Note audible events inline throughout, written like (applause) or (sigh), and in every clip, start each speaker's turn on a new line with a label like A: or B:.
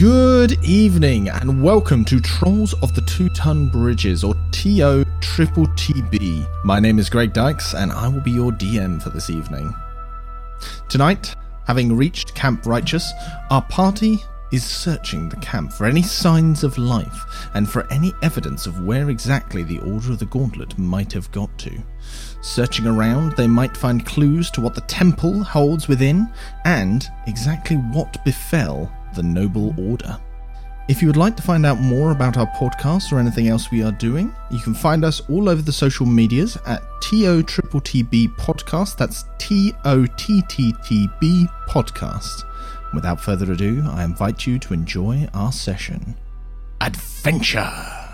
A: Good evening and welcome to Trolls of the Two Ton Bridges or TO Triple TB. My name is Greg Dykes and I will be your DM for this evening. Tonight, having reached Camp Righteous, our party is searching the camp for any signs of life and for any evidence of where exactly the Order of the Gauntlet might have got to. Searching around, they might find clues to what the temple holds within and exactly what befell the Noble Order. If you would like to find out more about our podcast or anything else we are doing, you can find us all over the social medias at TOTTB Podcast. That's T O T T T B Podcast. Without further ado, I invite you to enjoy our session. Adventure!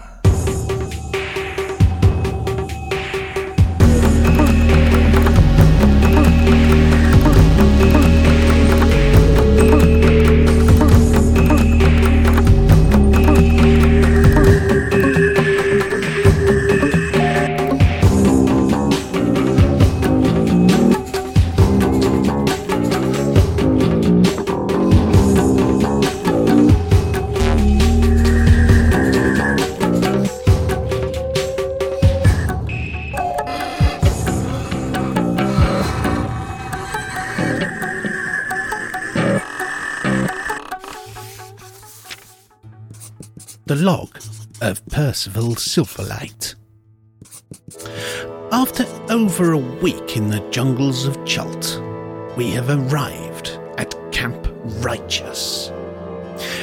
B: The log of Percival Silverlight. After over a week in the jungles of Chult, we have arrived at Camp Righteous.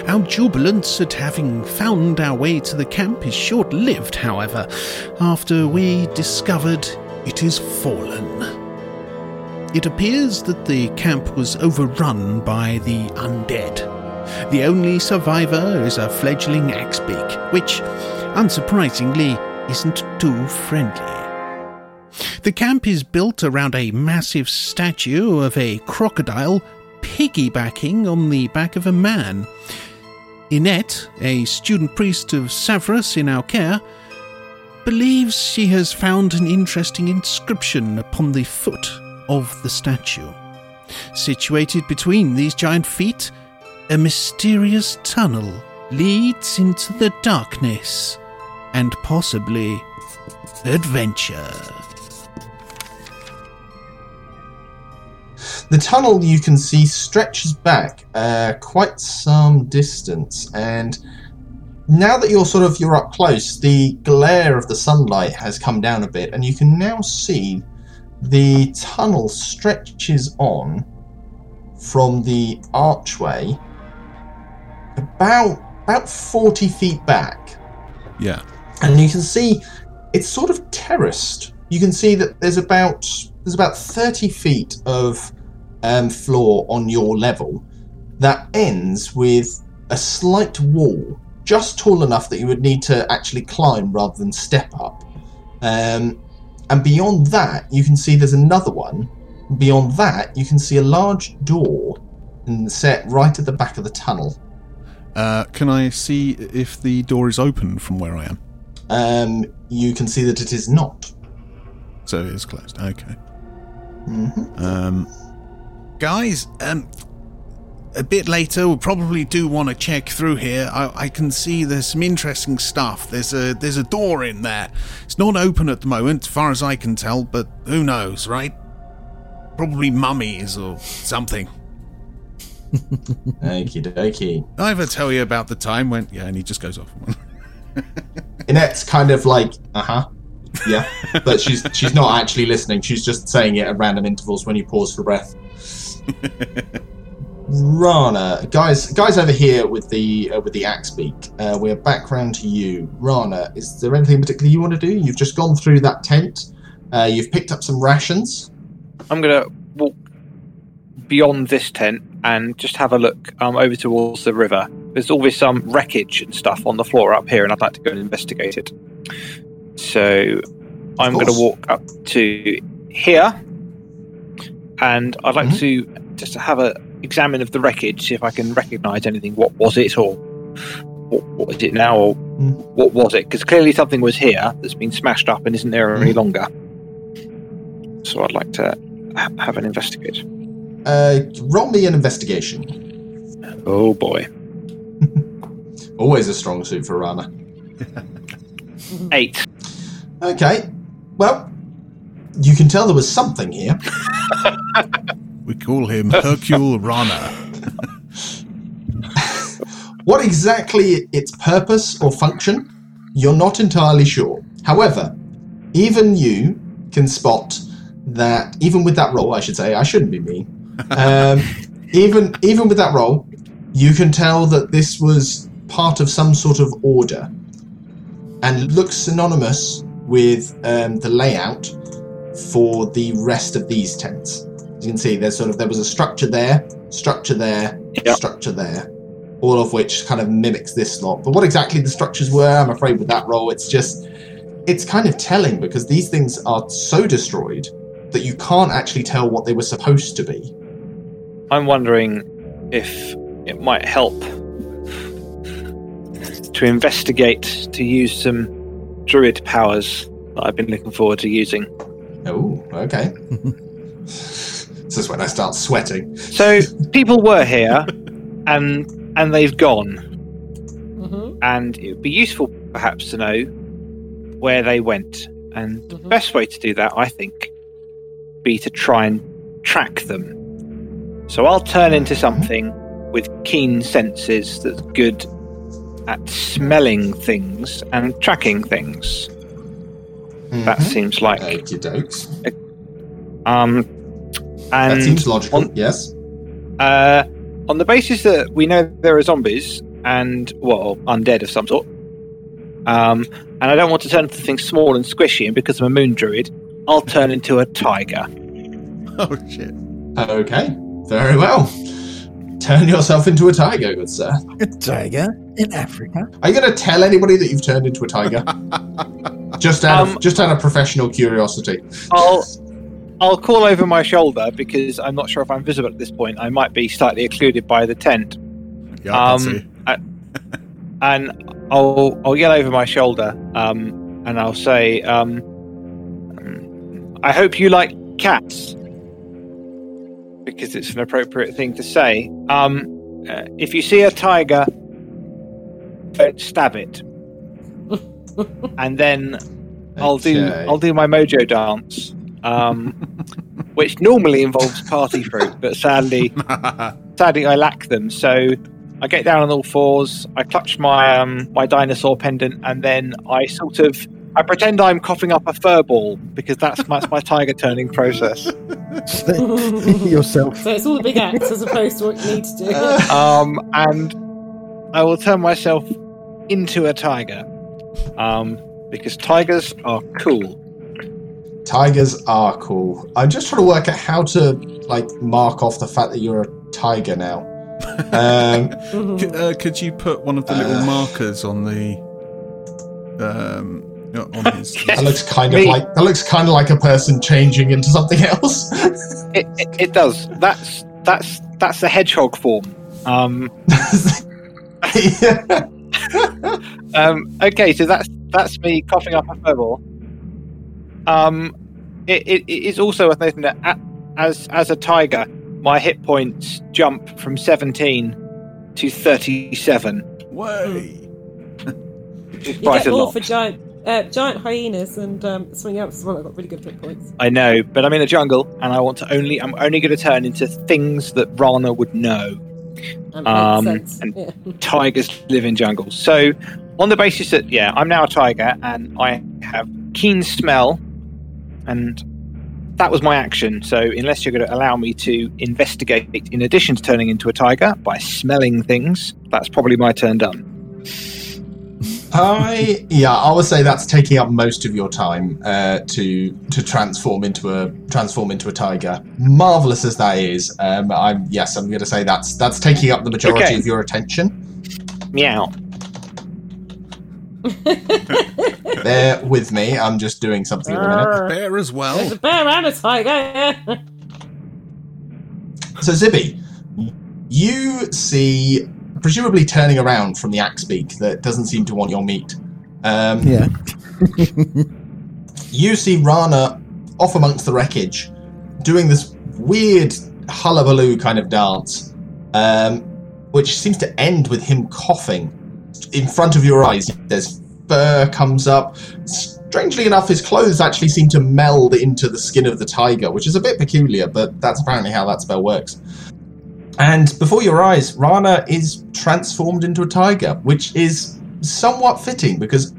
B: Our jubilance at having found our way to the camp is short lived, however, after we discovered it is fallen. It appears that the camp was overrun by the undead. The only survivor is a fledgling axbeak, which, unsurprisingly, isn't too friendly. The camp is built around a massive statue of a crocodile piggybacking on the back of a man. Inette, a student priest of Severus in our care, believes she has found an interesting inscription upon the foot of the statue. Situated between these giant feet, a mysterious tunnel leads into the darkness and possibly adventure.
C: The tunnel you can see stretches back uh, quite some distance, and now that you're sort of you're up close, the glare of the sunlight has come down a bit, and you can now see the tunnel stretches on from the archway about about 40 feet back.
D: Yeah.
C: and you can see it's sort of terraced. You can see that there's about there's about 30 feet of um, floor on your level that ends with a slight wall just tall enough that you would need to actually climb rather than step up. Um, and beyond that you can see there's another one. Beyond that you can see a large door in set right at the back of the tunnel
D: Uh, can I see if the door is open from where I am?
C: um, you can see that it is not
D: So it is closed. Okay.
C: Mhm.
D: Um,
B: Guys, um, a bit later, we'll probably do want to check through here. I, I can see there's some interesting stuff. There's a there's a door in there. It's not open at the moment, as far as I can tell, but who knows, right? Probably mummies or something.
C: Okie dokie.
B: I ever tell you about the time when? Yeah, and he just goes off. (laughs)
C: Inette's kind of like, uh huh, yeah, but she's she's not actually listening. She's just saying it at random intervals when you pause for breath. (laughs) Rana, guys, guys over here with the uh, with the axe beak. Uh, we're back round to you, Rana. Is there anything particular you want to do? You've just gone through that tent. Uh, you've picked up some rations.
E: I'm gonna walk beyond this tent and just have a look um, over towards the river. There's always some wreckage and stuff on the floor up here, and I'd like to go and investigate it. So I'm going to walk up to here, and I'd like
C: Mhm.
E: to just have a examine of the wreckage, see if I can recognise anything. What was it, or what, what is it now, or
C: Mhm.
E: what was it? Because clearly something was here that's been smashed up and isn't there any
C: Mhm.
E: longer. So I'd like to ha- have an investigate.
C: Uh, roll me an investigation.
E: Oh boy. (laughs)
C: Always a strong suit for Rana. (laughs)
E: Eight.
C: Okay. Well, you can tell there was something here. (laughs)
B: We call him Hercule Rana.
C: What exactly its purpose or function, you're not entirely sure. However, even you can spot that, even with that roll, I should say, I shouldn't be mean. Um, even even with that roll, you can tell that this was part of some sort of order, and looks synonymous with um, the layout for the rest of these tents. As you can see, there's sort of there was a structure there, structure there,
E: Yep.
C: structure there, all of which kind of mimics this lot. But what exactly the structures were, I'm afraid with that roll, it's just it's kind of telling because these things are so destroyed that you can't actually tell what they were supposed to be.
E: I'm wondering if it might help to investigate to use some druid powers that I've been looking forward to using.
C: Oh, okay. (laughs) this is when I start sweating.
E: So people were here, and and they've gone,
F: hmm
E: and it would be useful perhaps to know where they went. And the
F: Mhm.
E: best way to do that, I think, be to try and track them. So I'll turn into something with keen senses that's good at smelling things and tracking things. That
C: Mhm.
E: seems like
C: Okie
E: um, and
C: That seems logical.
E: on-
C: yes.
E: Uh, on the basis that we know there are zombies and well, undead of some sort, um, and I don't want to turn into something small and squishy, and because I'm a moon druid, I'll turn into a tiger. (laughs)
B: Oh shit!
C: Okay. Very well. Turn yourself into a tiger, good sir.
G: A tiger in Africa.
C: Are you going to tell anybody that you've turned into a tiger? (laughs) just out
E: Um,
C: of just out of professional curiosity.
E: I'll I'll call over my shoulder because I'm not sure if I'm visible at this point. I might be slightly occluded by the tent,
B: Yeah, I
E: Um,
B: can see.
E: and I'll I'll yell over my shoulder, um, and I'll say, um, "I hope you like cats," because it's an appropriate thing to say. Um, uh, if you see a tiger, don't stab it, (laughs) and then I'll do I'll do my mojo dance, um, (laughs) which normally involves party fruit, but sadly (laughs) sadly I lack them. So I get down on all fours, I clutch my um, my dinosaur pendant, and then I sort of I pretend I'm coughing up a fur ball because that's my, that's my tiger turning process. (laughs)
G: Yourself.
F: So it's all the big acts as opposed to what you need to do. (laughs)
E: Um, and I will turn myself into a tiger um, because tigers are cool.
C: Tigers are cool. I'm just trying to work out how to like mark off the fact that you're a tiger now. Um, (laughs)
B: C- uh, could you put one of the little
C: Uh.
B: markers on the um on his?
C: that looks kind of
E: Me.
C: like that looks kind of like a person changing into something else. (laughs)
E: It, it, it does. That's that's that's the hedgehog form. Um,
C: Yeah. (laughs)
E: Um, okay, so that's that's me coughing up a furball. Um, it, it, it is also worth noting that a as as a tiger, my hit points jump from seventeen to thirty-seven.
B: Way.
E: Which is
F: you
E: quite
F: get
E: a
F: more
E: lot.
F: for giant, uh, giant hyenas and um, something else as well. that got really good hit points.
E: I know, but I'm in a jungle, and I want to only I'm only going to turn into things that Rana would know.
F: Um,
E: and-
F: yeah.
E: tigers live in jungles. So, on the basis that yeah, I'm now a tiger and I have keen smell, and that was my action. So, unless you're going to allow me to investigate in addition to turning into a tiger by smelling things, that's probably my turn done.
C: I yeah, I would say that's taking up most of your time uh, to to transform into a transform into a tiger. Marvelous as that is, um, I'm yes, I'm going to say that's that's taking up the majority
E: Okay.
C: of your attention.
E: Meow. (laughs)
C: Bear with me, I'm just doing something at the minute.
B: Bear as
F: There's
B: well.
F: a bear and a tiger. Yeah.
C: So Zibby, you see, presumably turning around from the axe beak that doesn't seem to want your meat. Um,
G: Yeah. (laughs)
C: you see Rana off amongst the wreckage, doing this weird hullabaloo kind of dance. Um, which seems to end with him coughing in front of your eyes. There's fur comes up. Strangely enough, his clothes actually seem to meld into the skin of the tiger, which is a bit peculiar, but that's apparently how that spell works. And before your eyes, Rana is transformed into a tiger, which is somewhat fitting because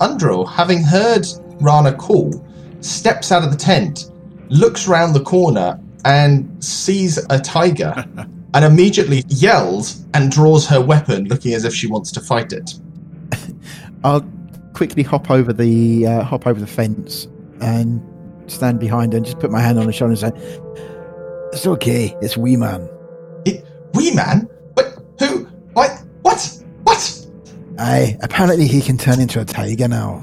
C: Undril, having heard Rana call, steps out of the tent, looks round the corner, and sees a tiger, (laughs) and immediately yells and draws her weapon, looking as if she wants to fight it. (laughs)
G: I'll quickly hop over the uh, hop over the fence and stand behind her and just put my hand on her shoulder and say, "It's okay. It's wee man.
C: Wee man? But who? What? What? What?
G: Aye, apparently he can turn into a tiger now.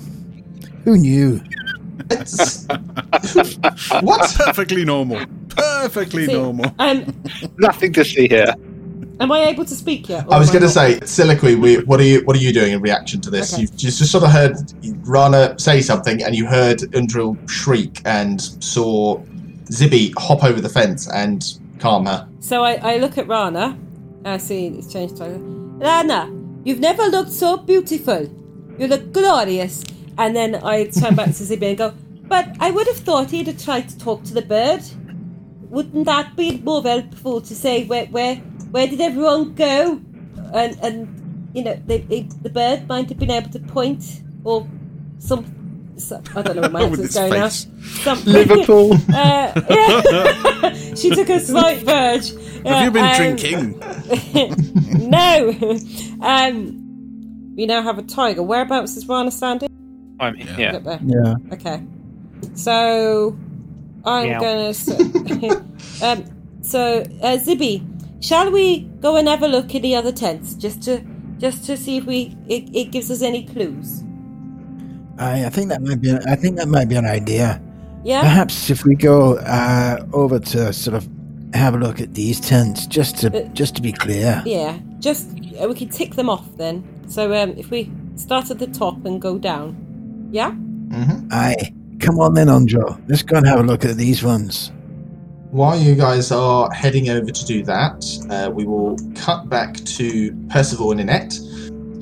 G: Who knew?
C: It's, (laughs) what?
B: Perfectly normal. Perfectly
F: See,
B: normal.
F: Um,
E: Nothing to see here.
F: am I able to speak yet?
C: I was going to say, Siliqui, we, what are you what are you doing in reaction to this?
F: Okay.
C: You've just, just sort of heard Rana say something, and you heard Undril shriek, and saw Zibby hop over the fence and calm.
F: So I, I look at Rana. I see it's changed to Rana, you've never looked so beautiful. You look glorious. And then I turn back to Zibby and go, but I would have thought he'd have tried to talk to the bird. Wouldn't that be more helpful to say where where where did everyone go? And and you know the bird might have been able to point or some. So- I don't know where my (laughs)
B: With
F: accent's
B: his
F: going now.
B: face.
F: Something.
E: Liverpool. (laughs)
F: Uh, yeah. (laughs) she took a slight verge.
B: Have you been
F: Um,
B: drinking?
F: no. Um, we now have a tiger. Whereabouts is Rana standing?
E: I'm here.
F: Up there.
G: Yeah.
F: Okay. So I'm
E: Meow.
F: gonna. s- um, so uh, Zibby, shall we go and have a look at the other tents just to just to see if we it, it gives us any clues?
G: Aye, I think that might be. I think that might be an idea.
F: Yeah.
G: Perhaps if we go uh, over to sort of have a look at these tents, just to
F: Uh,
G: just to be clear.
F: Yeah. Just uh, we can tick them off then. So um, if we start at the top and go down. Yeah.
C: hmm
G: Aye, come on then, Andro. Let's go and have a look at these ones.
C: While you guys are heading over to do that, uh, we will cut back to Percival and Annette.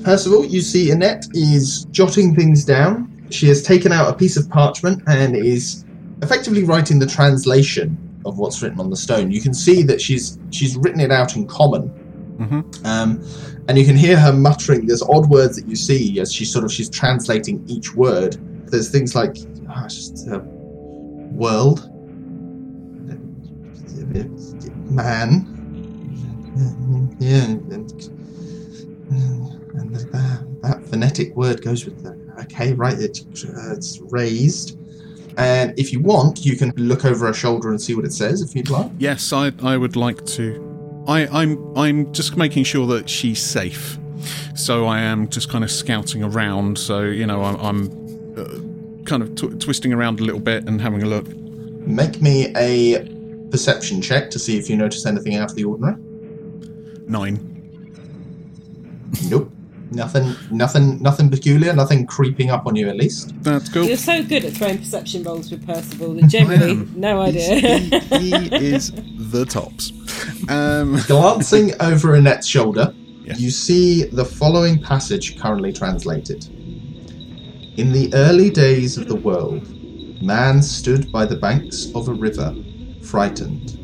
C: Percival, you see Annette is jotting things down. She has taken out a piece of parchment and is effectively writing the translation of what's written on the stone. You can see that she's she's written it out in common,
B: Mhm.
C: um, and you can hear her muttering. There's odd words that you see as she's sort of she's translating each word. There's things like it's just, uh, world, man. Yeah, that, that phonetic word goes with the okay, right? It, uh, it's raised. And if you want, you can look over her shoulder and see what it says if you'd like.
B: Yes, I I would like to. I, I'm I'm just making sure that she's safe. So I am just kind of scouting around. So you know, I'm, I'm uh, kind of tw- twisting around a little bit and having a look.
C: Make me a perception check to see if you notice anything out of the ordinary.
B: Nine.
C: Nope. Nothing, nothing, nothing peculiar. Nothing creeping up on you, at least.
B: That's cool.
F: You're so good at throwing perception rolls with Percival that generally, no idea.
B: he, he (laughs) is the tops. Um,
C: Glancing over Annette's shoulder,
B: Yes.
C: you see the following passage currently translated. In the early days of the world, man stood by the banks of a river, frightened.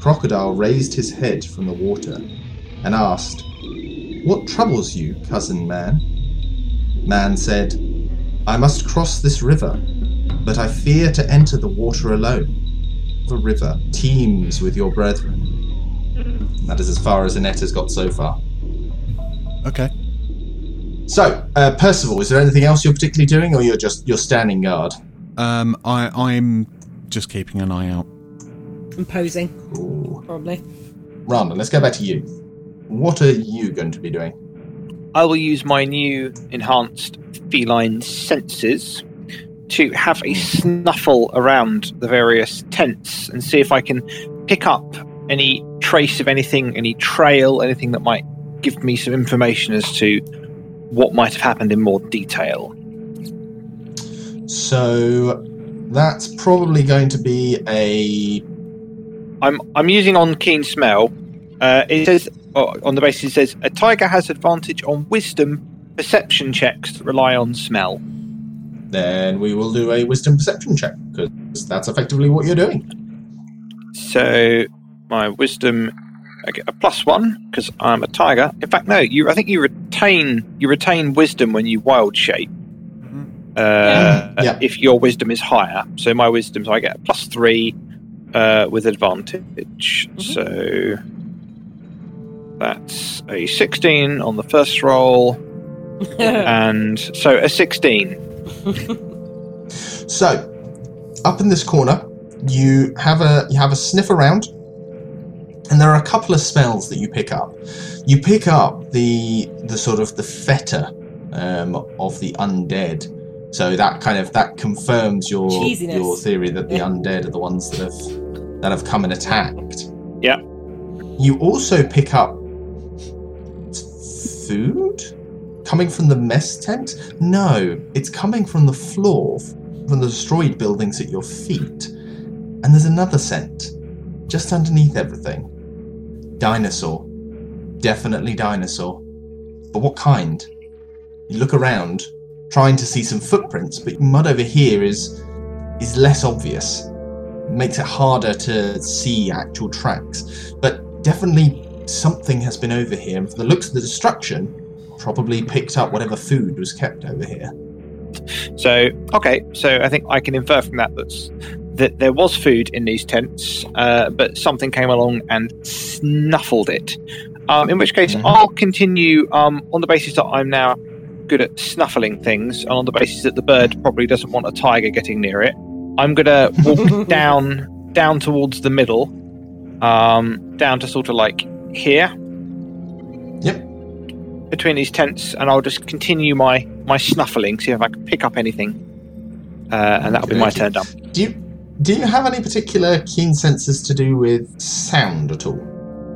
C: Crocodile raised his head from the water and asked, What troubles you, cousin man? Man said, I must cross this river, but I fear to enter the water alone. The river teems with your brethren. That is as far as Annette has got so far.
B: okay.
C: So, uh, Percival, is there anything else you're particularly doing, or you're just you're standing guard?
B: Um, I I'm just keeping an eye out.
F: Imposing,
C: Ooh.
F: probably.
C: Randall, let's go back to you. What are you going to be doing?
E: I will use my new enhanced feline senses to have a snuffle around the various tents and see if I can pick up any trace of anything, any trail, anything that might give me some information as to what might have happened in more detail.
C: So, that's probably going to be a
E: I'm I'm using on keen smell Uh, it says oh, on the basis it says a tiger has advantage on wisdom perception checks that rely on smell.
C: Then we will do a wisdom perception check because that's effectively what you're doing.
E: So my wisdom, I get a plus one because I'm a tiger. In fact, no, you. I think you retain you retain wisdom when you wild shape. Uh,
C: Yeah. Yeah.
E: If your wisdom is higher, so my wisdom, so I get a plus three uh, with advantage. So that's a sixteen on the first roll, (laughs) and so a sixteen.
C: So, up in this corner, you have a you have a sniff around, and there are a couple of smells that you pick up. You pick up the the sort of the feta um, of the undead. So that kind of that confirms your
F: Cheesiness.
C: your theory that the undead are the ones that have that have come and attacked.
E: Yeah.
C: You also pick up food coming from the mess tent. No, it's coming from the floor, from the destroyed buildings at your feet. And there's another scent just underneath everything. Dinosaur. Definitely dinosaur. But what kind? You look around, trying to see some footprints, but mud over here is is less obvious. Makes it harder to see actual tracks. But definitely something has been over here, and from the looks of the destruction, probably picked up whatever food was kept over here.
E: So okay, so I think I can infer from that that's, that there was food in these tents, uh, but something came along and snuffled it. Um, in which case,
C: Mhm.
E: I'll continue um, on the basis that I'm now good at snuffling things, and on the basis that the bird probably doesn't want a tiger getting near it. I'm gonna walk (laughs) down down towards the middle, um, down to sort of like here.
C: Yep.
E: Between these tents, and I'll just continue my my snuffling, see if I can pick up anything, uh, and that'll be my
C: Okay.
E: turn done.
C: Do you do you have any particular keen senses to do with sound at all,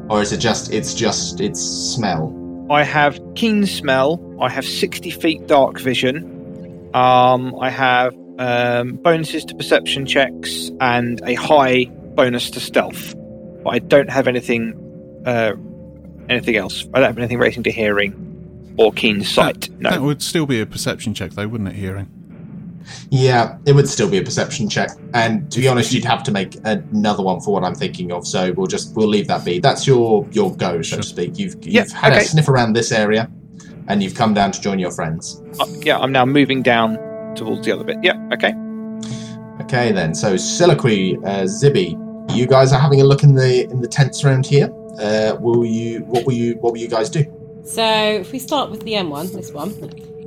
C: or is it just it's just it's smell?
E: I have keen smell. I have sixty feet dark vision. Um, I have um, bonuses to perception checks and a high bonus to stealth. But I don't have anything uh, anything else. I don't have anything relating to hearing or keen sight.
B: That
E: No.
B: would still be a perception check, though, wouldn't it? Hearing.
C: Yeah, it would still be a perception check, and to be honest, you'd have to make another one for what I'm thinking of. So we'll just we'll leave that be. That's your your go, so
B: Sure.
C: to speak. You've you've
E: Yeah,
C: had
E: okay.
C: a sniff around this area, and you've come down to join your friends.
E: Uh, yeah, I'm now moving down towards the other bit. Yeah. Okay.
C: Okay, then. So Soliloquy, uh, Zibby, you guys are having a look in the in the tents around here. Uh, will you? What will you? What will you guys do?
F: So if we start with the M one, this one,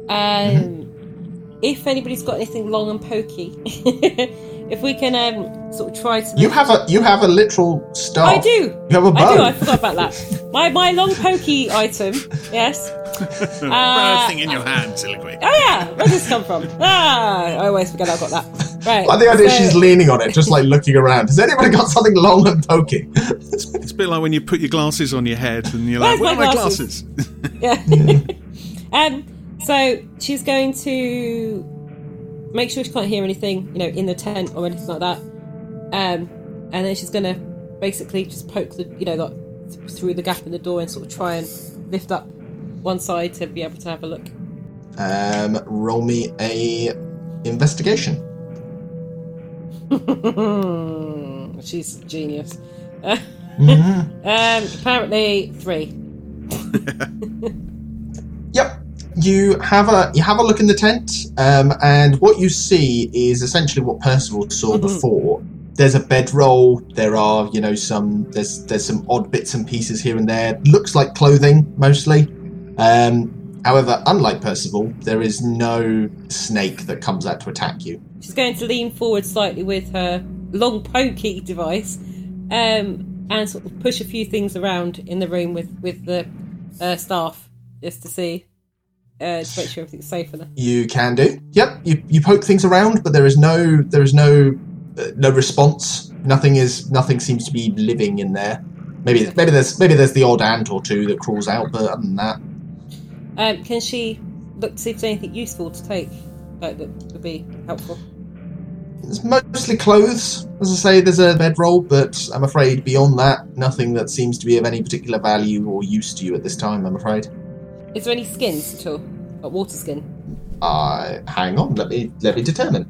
F: um, if anybody's got anything long and pokey, (laughs) if we can um, sort of try to.
C: You have a you have a literal staff.
F: I do.
C: You have a bow.
F: I do. I forgot about that. My my long pokey item. Yes. (laughs) Uh,
B: thing in your hand, Soliloquy.
F: Oh yeah. Where does this come from? Ah, I always forget I've got that. Right.
C: I like the idea
F: so-
C: she's leaning on it, just like looking around. Has anybody got something long and poking?
B: It's a bit like when you put your glasses on your head and you're like,
F: Where's
B: "Where
F: my
B: are my
F: glasses?"
B: glasses?" (laughs)
F: Yeah. um. So she's going to make sure she can't hear anything, you know, in the tent or anything like that. Um, and then she's going to basically just poke the, you know, like th- through the gap in the door and sort of try and lift up one side to be able to have a look.
C: Um, roll me a investigation. (laughs)
F: she's a genius.
C: Mhm. (laughs)
F: Um, apparently three. (laughs)
C: Yep. You have a you have a look in the tent, um, and what you see is essentially what Percival saw
F: Mhm.
C: before. There's a bedroll. There are you know some there's there's some odd bits and pieces here and there. Looks like clothing mostly. Um, however, unlike Percival, there is no snake that comes out to attack you.
F: She's going to lean forward slightly with her long pokey device, um, and sort of push a few things around in the room with with the uh, staff just to see, uh, to make sure everything's safe for them.
C: You can do. Yep. You you poke things around, but there is no there is no uh, no response. Nothing is nothing seems to be living in there. Maybe maybe there's maybe there's the odd ant or two that crawls out, but other than that,
F: Um, can she look to see if there's anything useful to take, like that would be helpful?
C: It's mostly clothes. As I say, there's a bedroll, but I'm afraid beyond that, nothing that seems to be of any particular value or use to you at this time, I'm afraid.
F: Is there any skins at all? Like water skin?
C: Uh, hang on, let me let me determine.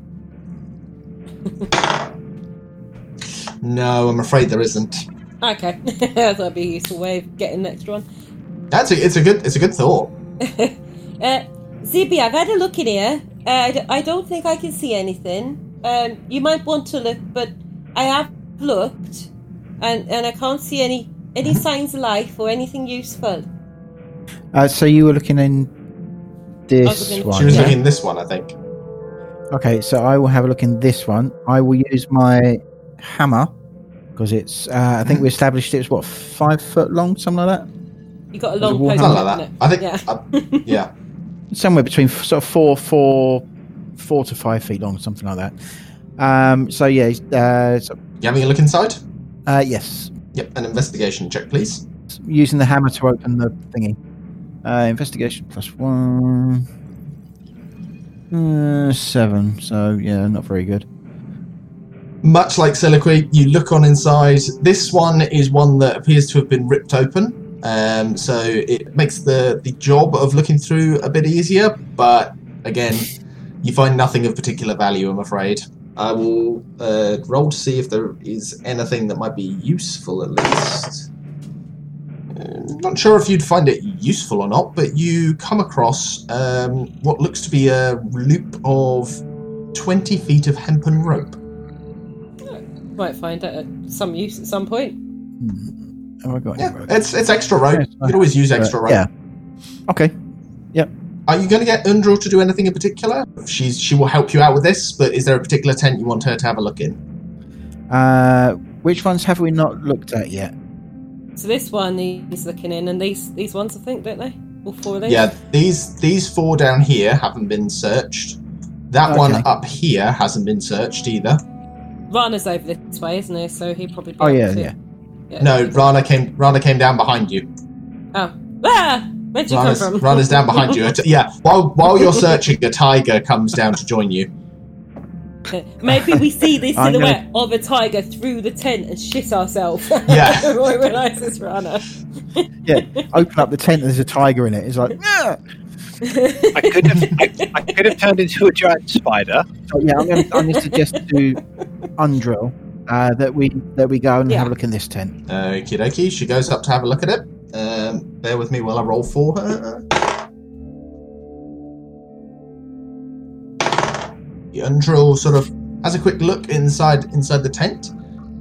C: (laughs) no, I'm afraid there isn't.
F: Okay, (laughs) that'd be a useful way of getting an extra one.
C: That's a, it's a good it's a good thought. (laughs)
F: Uh, Zibby, I've had a look in here. Uh, I d- I don't think I can see anything. Um, you might want to look, but I have looked, and, and I can't see any any signs of life or anything useful.
G: Uh, so you were looking in this
F: looking-
G: one.
C: She was
G: yeah?
C: looking in this one, I think.
G: Okay, so I will have a look in this one. I will use my hammer because it's. Uh, I think we established it's was what five foot long, something like that.
F: You got a long post,
C: Something like that. I think.
F: Yeah.
C: uh, (laughs) yeah.
G: somewhere between f- sort of four, four, four to five feet long, something like that. Um, so yeah, uh, so,
C: You having a look inside?
G: uh, yes,
C: Yep. An investigation check, please.
G: using the hammer to open the thingy. Uh, investigation plus one, uh, seven. So yeah, not very good.
C: Much like Soliloquy, you look on inside. This one is one that appears to have been ripped open. Um, so it makes the, the job of looking through a bit easier, but again, you find nothing of particular value, I'm afraid. I will uh, roll to see if there is anything that might be useful at least. Uh, not sure if you'd find it useful or not, but you come across um, what looks to be a loop of 20 feet of hempen rope.
F: Might find it at some use at some point.
G: Hmm. Have I got
C: Yeah,
G: rope?
C: it's it's extra rope.
G: Yes,
C: You can always use extra rope.
G: Yeah. Okay. Yep.
C: Are you going to get Undril to do anything in particular? She's she will help you out with this, but is there a particular tent you want her to have a look in?
G: Uh, which ones have we not looked at yet?
F: So this one he's looking in, and these these ones I think, don't they? All four of these.
C: Yeah, these these four down here haven't been searched. That one up here hasn't been searched either.
F: Rana's over this way, isn't he? So he probably.
G: Oh yeah,
F: to-
G: yeah.
F: Yeah.
C: No, Rana came Rana came down behind you.
F: Oh. Ah! Where'd you
C: Rana's,
F: come from?
C: Rana's down (laughs) behind you. Yeah, while while you're searching, a tiger comes down to join you.
F: Maybe we see the (laughs)
G: I'm gonna-
F: silhouette of a tiger through the tent and shit ourselves. (laughs)
C: Yeah.
F: Before we realise it's Rana.
G: Yeah. Open up the tent. There's a tiger in it. It's like, yeah.
E: I could have I, I could have turned into a giant spider.
G: So yeah, I'm going to I'm gonna suggest to Undril uh, that we that we go and
F: Yeah.
G: have a look in this tent.
C: Okie dokie. She goes up to have a look at it. Um, bear with me while I roll for her. Yundril sort of has a quick look inside inside the tent,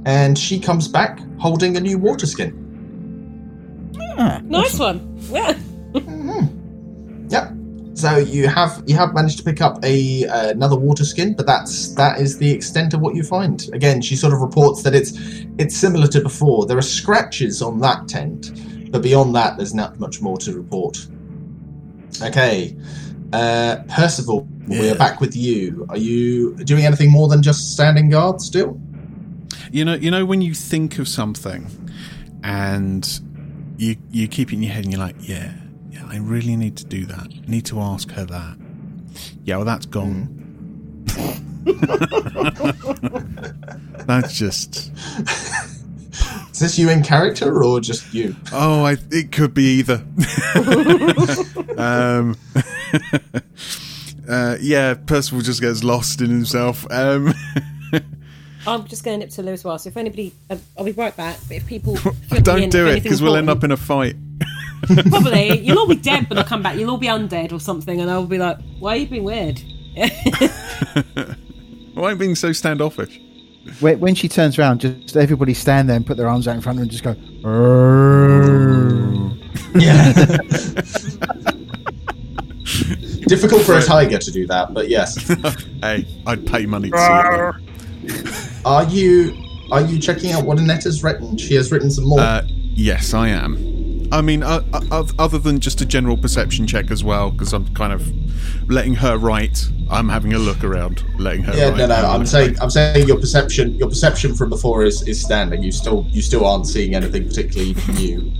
C: and she comes back holding a new water skin.
G: Ah,
F: nice one. Yeah.
C: hmm Yep. So you have you have managed to pick up a uh, another water skin, but that's that is the extent of what you find. Again, she sort of reports that it's it's similar to before. There are scratches on that tent, but beyond that, there's not much more to report. Okay, uh, Percival, we are back with you. Are you doing anything more than just standing guard still?
B: You know, you know when you think of something, and you you keep it in your head, and you're like, yeah, yeah, I really need to do that. I need to ask her that. Yeah, well, that's gone. (laughs) that's just.
C: Is this you in character or just you?
B: Oh, I, it could be either. (laughs) um, (laughs) uh, yeah, Percival just gets lost in himself. Um,
F: I'm just going up to Lou as well. So if anybody, uh, I'll be right back. But if people fill
B: don't
F: if
B: do it because we'll end up in a fight.
F: Probably you'll all be dead when I come back. You'll all be undead or something, and I'll be like, "Why are you being weird?" (laughs)
B: Why are you being so standoffish?
G: When, when she turns around, just everybody stand there and put their arms out in front of her and just go. "Arrgh."
C: Yeah. (laughs) Difficult for a tiger to do that, but yes. (laughs)
B: Hey, I'd pay money to see it.
C: Are you are you checking out what Annette has written? She has written some more.
B: Uh, yes, I am. I mean, uh, uh, other than just a general perception check as well, because I'm kind of letting her write. I'm having a look around, letting her.
C: yeah,
B: write.
C: no, no. I'm saying I'm saying your perception your perception from before is, is standing. You still you still aren't seeing anything particularly new.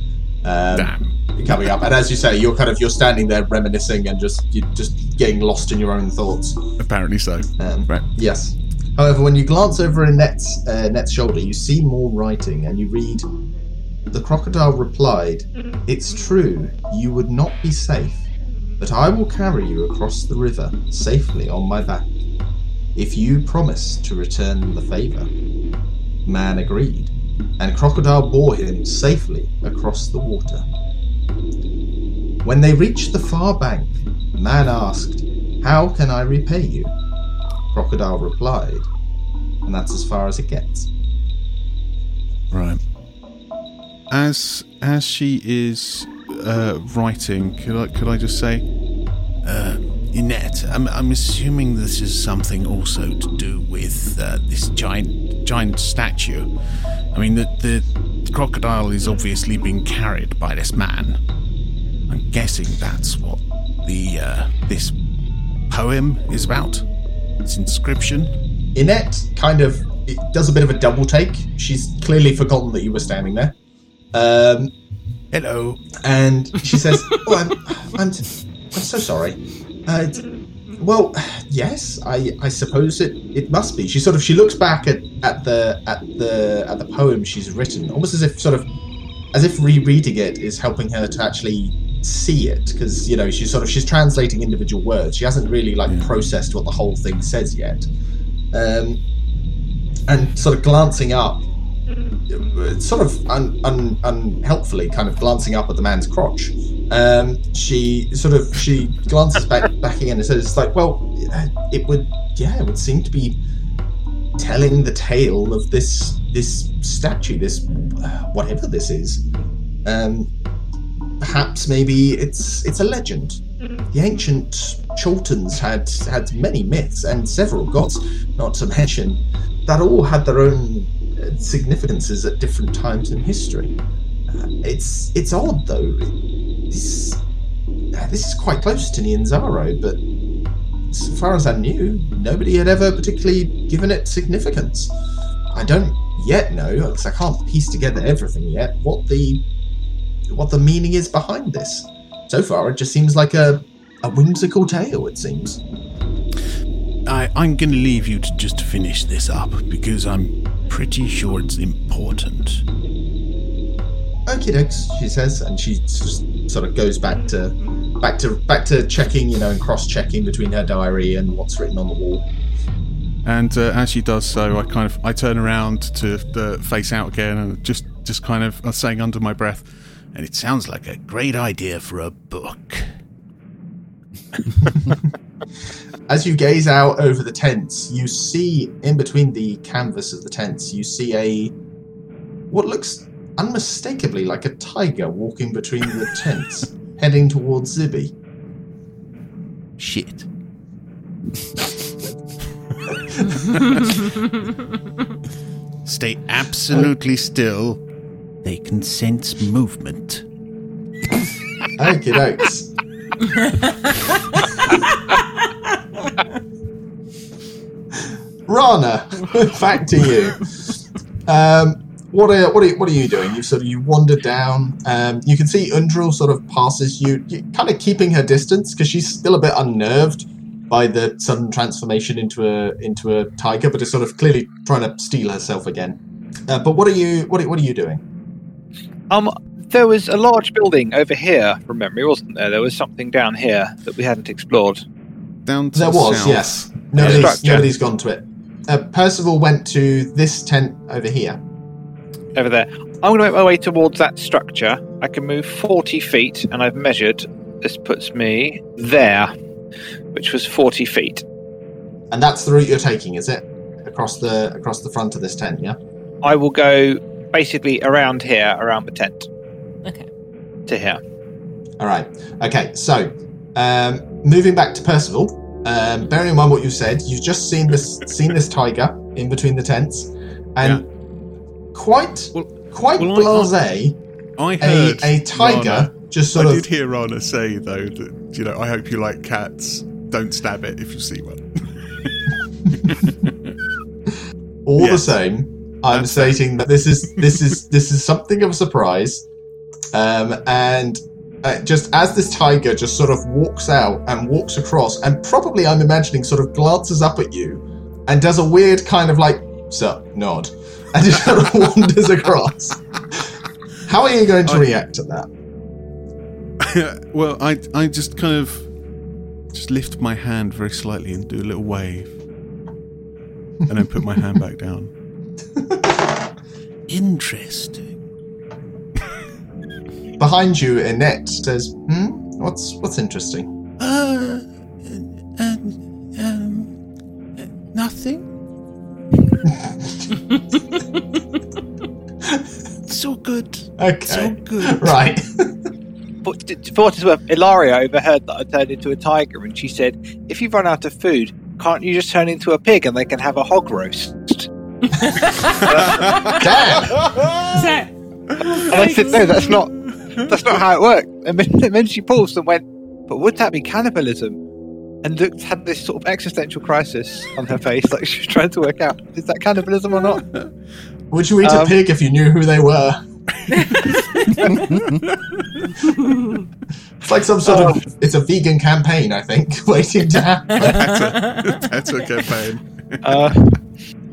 C: Um,
B: Damn.
C: coming up, and as you say, you're kind of you're standing there reminiscing and just you're just getting lost in your own thoughts.
B: Apparently so.
C: Um,
B: Right.
C: Yes. However, when you glance over Annette's, uh, Annette's shoulder, you see more writing, and you read The crocodile replied, It's true, you would not be safe, but I will carry you across the river safely on my back, if you promise to return the favour. Man agreed, and Crocodile bore him safely across the water. When they reached the far bank, Man asked, How can I repay you? Crocodile replied, and that's as far as it gets.
B: Right. As as she is uh, writing, could I could I just say,
H: Uh, Inette, I'm, I'm assuming this is something also to do with uh, this giant giant statue. I mean, the, the crocodile is obviously being carried by this man. I'm guessing that's what the uh, this poem is about. Its inscription.
C: Inette kind of does a bit of a double take. She's clearly forgotten that you were standing there. Um,
H: Hello.
C: and she says, (laughs) "Oh, I'm, I'm, I'm so sorry." Uh, well, yes, I, I suppose it, it must be. She sort of she looks back at, at the at the at the poem she's written, almost as if sort of as if rereading it is helping her to actually see it because you know she's sort of she's translating individual words. She hasn't really like processed what the whole thing says yet, um, and sort of glancing up sort of un, un, unhelpfully kind of glancing up at the man's crotch. Um, she sort of she glances back (laughs) back again and says it's like well uh, it would yeah it would seem to be telling the tale of this this statue this uh, whatever this is. Um, perhaps maybe it's it's a legend. The ancient Chultans had had many myths and several gods not to (laughs) mention that all had their own uh, significances at different times in history. Uh, it's it's odd though. This uh, this is quite close to Nyanzaru, but as far as I knew, nobody had ever particularly given it significance. I don't yet know because I can't piece together everything yet. What the what the meaning is behind this? So far, it just seems like a a whimsical tale. It seems.
H: I, I'm going to leave you to just finish this up because I'm pretty sure it's important.
C: Okay, dokes, she says, and she just sort of goes back to back to back to checking, you know, and cross checking between her diary and what's written on the wall.
B: and uh, as she does so, I kind of I turn around to uh, face out again and just just kind of uh, saying under my breath,
H: And it sounds like a great idea for a book. (laughs)
C: As you gaze out over the tents, you see in between the canvas of the tents, you see a what looks unmistakably like a tiger walking between the (laughs) tents, heading towards Zibby.
H: Shit. (laughs) Stay absolutely still. They can sense movement.
C: Okie dokes. (laughs) Rana, back to you. Um, what are what are what are you doing? You sort of you wander down. Um, you can see Undril sort of passes you, you kind of keeping her distance because she's still a bit unnerved by the sudden transformation into a into a tiger, but is sort of clearly trying to steel herself again. Uh, but what are you what are, what are you doing?
E: Um, there was a large building over here from memory, wasn't there? There was something down here that we hadn't explored.
B: down to
C: There
B: the
C: was,
B: south.
C: yes. Nobody's,
E: Structure.
C: nobody's gone to it. Uh, Percival went to this tent over here.
E: Over there. I'm going to make my way towards that structure. I can move 40 feet, and I've measured. This puts me there, which was 40 feet.
C: And that's the route you're taking, is it? Across the across the front of this tent, yeah?
E: I will go basically around here, around the tent,
F: Okay.
E: To here.
C: Alright. Okay, so um, moving back to Percival, um, bearing in mind what you said, you've just seen this seen this tiger in between the tents, and quite
B: Well-
C: quite
B: well, I-
C: blasé,
B: heard
C: a tiger
B: Rana-
C: just sort
B: I
C: of
B: did hear Rana say though that you know I hope you like cats. Don't stab it if you see one.
C: all the same, I'm
B: That's
C: stating that this is this is this is something of a surprise, um, and uh, just as this tiger just sort of walks out and walks across, and probably I'm imagining sort of glances up at you, and does a weird kind of like sup nod, (laughs) and just kind of wanders across. How are you going to
B: I-
C: react to that? (laughs)
B: well, I I just kind of just lift my hand very slightly and do a little wave, and then put my hand back down. (laughs) Interesting.
C: Behind you, Annette says, "Hmm, what's what's interesting?"
B: Uh, uh, um, uh, nothing. (laughs) so good. Okay. So
C: Okay,
B: good.
C: right.
E: For, for what it's worth, Ilaria overheard that I turned into a tiger, and she said, "If you run out of food, can't you just turn into a pig and they can have a hog roast?" (laughs) (laughs)
C: Damn.
E: And I said, "No, that's not. (laughs) That's not how it worked." And then, (laughs) and then she paused and went, "But would that be cannibalism?" And looked had this sort of existential crisis on her face, like she was trying to work out: is that cannibalism or not? (laughs)
C: Would you eat a
E: Um,
C: pig if you knew who they were? it's like some sort
E: Oh.
C: of it's a vegan campaign, I think, waiting to happen.
B: better, better campaign.
E: Uh,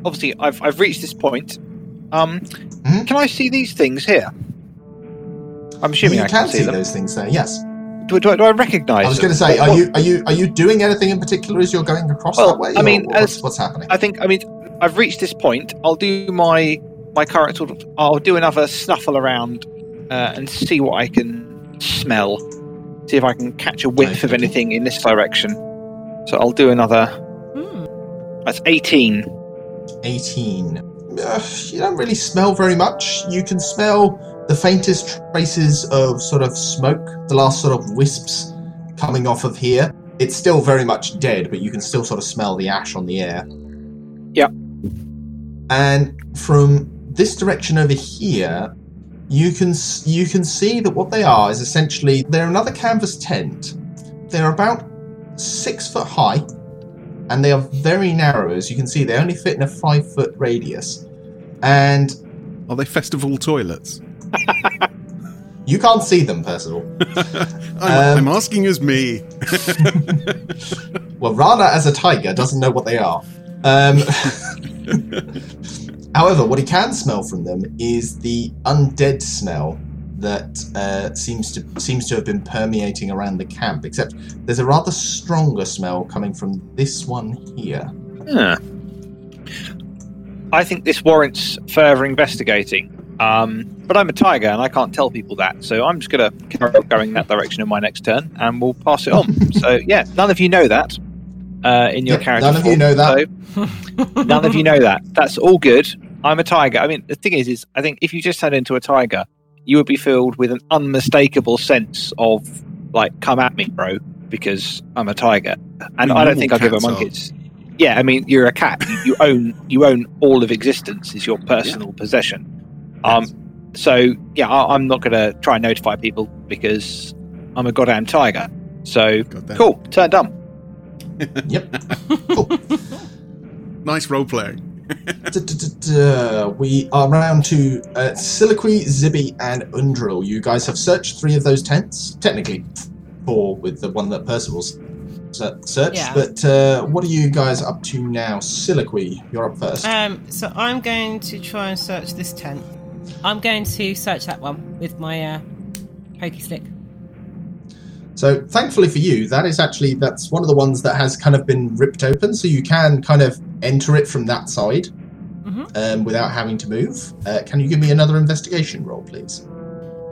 E: obviously, I've I've reached this point. Um,
C: Mhm.
E: can I see these things here? I'm assuming
C: you
E: I
C: can
E: can
C: see
E: see them.
C: those things there. Yes,
E: Do, do, I- do I recognise?
C: I was going to say,
E: What-
C: are
E: what-
C: you are you are you doing anything in particular as you're going across
E: Well,
C: that way?
E: I mean,
C: or what's,
E: as-
C: what's happening?
E: I think. I mean, I've reached this point. I'll do my my current sort of. I'll do another snuffle around uh, and see what I can smell. See if I can catch a whiff of anything in this direction. So I'll do another.
F: Hmm.
E: That's eighteen.
C: 18. Uh, you don't really smell very much. You can smell the faintest traces of sort of smoke, the last sort of wisps coming off of here. It's still very much dead, but you can still sort of smell the ash on the air.
E: Yep.
C: And from this direction over here, you can you can see that what they are is essentially they're another canvas tent. They're about six foot high, and they are very narrow. As you can see, they only fit in a five foot radius, and
B: Are they festival toilets?
C: You can't see them, Percival. (laughs)
B: I'm,
C: Um,
B: I'm asking as me. (laughs)
C: Well, Rana, as a tiger, doesn't know what they are. Um, (laughs) however, what he can smell from them is the undead smell that uh, seems to seems to have been permeating around the camp. Except there's a rather stronger smell coming from this one here.
E: Huh. I think this warrants further investigating. Um, but I'm a tiger and I can't tell people that, so I'm just going to carry on going that direction in my next turn, and we'll pass it on. (laughs) so yeah, none of you know that uh, in your
C: Yep,
E: character.
C: none of you know that.
E: so none of you know that. That's all good. I'm a tiger. I mean, the thing is, is I think if you just turned into a tiger, you would be filled with an unmistakable sense of like, "Come at me, bro," because I'm a tiger, and I don't think I'll give a monkeys. Yeah, I mean, you're a cat. You, you own you own all of existence. Is your personal possession. Um, so yeah, I, I'm not going to try and notify people because I'm a goddamn tiger. So
B: Goddamn.
E: cool, turn dumb. (laughs)
C: Yep. cool. (laughs)
B: Nice role playing. (laughs)
C: We are round to uh, Siliqui, Zibby, and Undril. You guys have searched three of those tents. Technically, four with the one that Percival's se- searched.
F: Yeah.
C: But uh, what are you guys up to now? Siliqui, you're up first.
F: Um, so I'm going to try and search this tent. I'm going to search that one with my uh, pokey stick.
C: So thankfully for you, that is actually that's one of the ones that has kind of been ripped open, so you can kind of enter it from that side
F: Mhm.
C: um, without having to move. Uh, can you give me another investigation roll, please?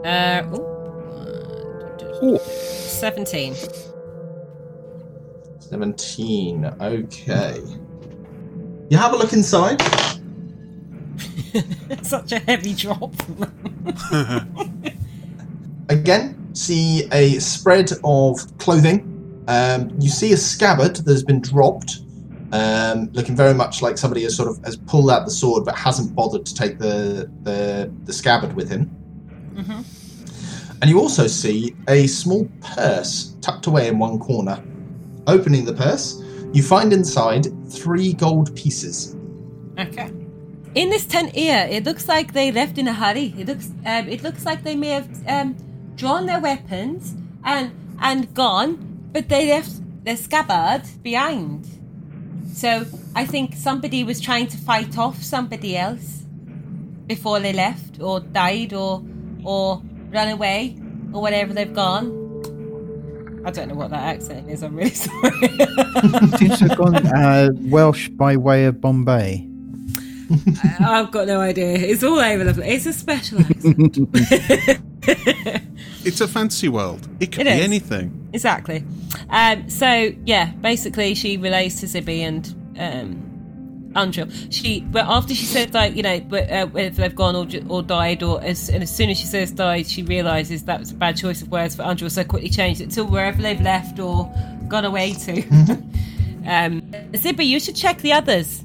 F: Uh, ooh.
E: Ooh.
F: 17.
C: Seventeen. Okay. You have a look inside. (laughs)
F: Such a heavy drop. (laughs)
C: Again, see a spread of clothing. Um, you see a scabbard that has been dropped, um, looking very much like somebody has sort of has pulled out the sword but hasn't bothered to take the the, the scabbard with him.
F: hmm
C: And you also see a small purse tucked away in one corner. Opening the purse, you find inside three gold pieces.
F: Okay. In this tent here, it looks like they left in a hurry. It looks, um, it looks like they may have um, drawn their weapons and and gone, but they left their scabbard behind. So I think somebody was trying to fight off somebody else before they left, or died, or or run away, or whatever they've gone. I don't know what that accent is. I'm really (laughs) sorry.
G: Seems to have gone uh, Welsh by way of Bombay.
F: I've got no idea. It's all over the place. It's a special accent. (laughs)
B: It's a fantasy world. It could
F: It
B: be
F: is.
B: anything.
F: exactly. Um, so yeah, basically she relates to Zibby and um, Andrew. She, but after she said like you know, but uh, if they've gone or, or died, or as and as soon as she says died, she realizes that was a bad choice of words for Andrew. So quickly changed it to wherever they've left or gone away to. (laughs) um, Zibby, you should check the others.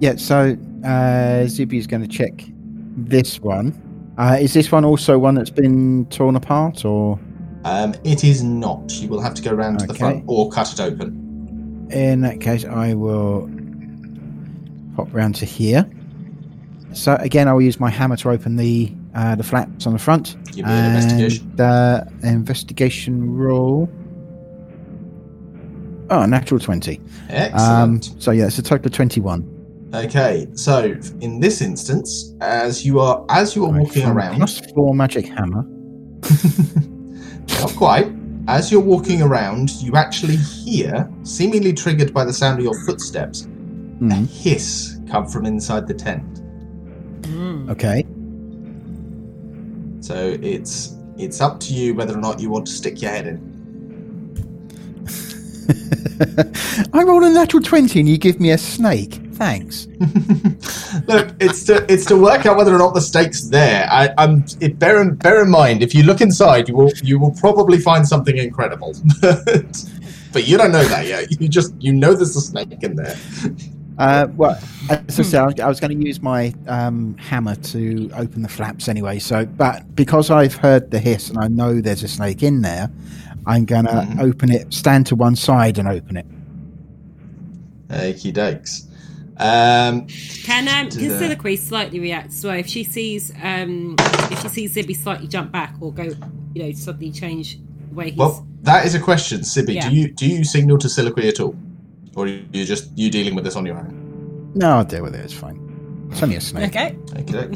G: Yeah, so uh, Zibby is going to check this one. Uh, is this one also one that's been torn apart, or
C: Um, it is not. You will have to go round to the front or cut it open.
G: in that case, I will hop round to here. So again, I will use my hammer to open the uh, the flaps on the front.
C: Give me an investigation.
G: Uh, investigation roll. Oh, natural twenty. Um,
C: Excellent.
G: so yeah, it's a total of twenty-one.
C: Okay, so in this instance, as you are as you are walking
G: From
C: around,
G: plus four magic hammer. (laughs)
C: not quite. As you're walking around, you actually hear, seemingly triggered by the sound of your footsteps, a
G: Mhm.
C: hiss come from inside the tent.
G: Okay.
C: So it's it's up to you whether or not you want to stick your head in. (laughs)
G: I roll a natural twenty, and you give me a snake. Thanks. (laughs)
C: Look, it's to it's to work out whether or not the snake's there. I, I'm it, bear in bear in mind if you look inside, you will you will probably find something incredible. but, (laughs) but you don't know that yet. You just you know there's a snake in there.
G: Uh, well, as I said, I was, going to use my um, hammer to open the flaps anyway. So, but because I've heard the hiss and I know there's a snake in there, I'm going to
C: Mhm.
G: open it, stand to one side and open it.
C: Okie dokes. Um,
F: Can um,
C: To
F: can
C: the-
F: Siliqui slightly react as well if she sees um if she sees Zibby slightly jump back or go you know suddenly change the way he's
C: well, that is a question, Zibby.
F: Yeah.
C: Do you do you signal to Siliqui at all, or are you just you dealing with this on your own?
G: No, I'll deal with it. It's fine. It's only a snake.
F: okay.
C: okay.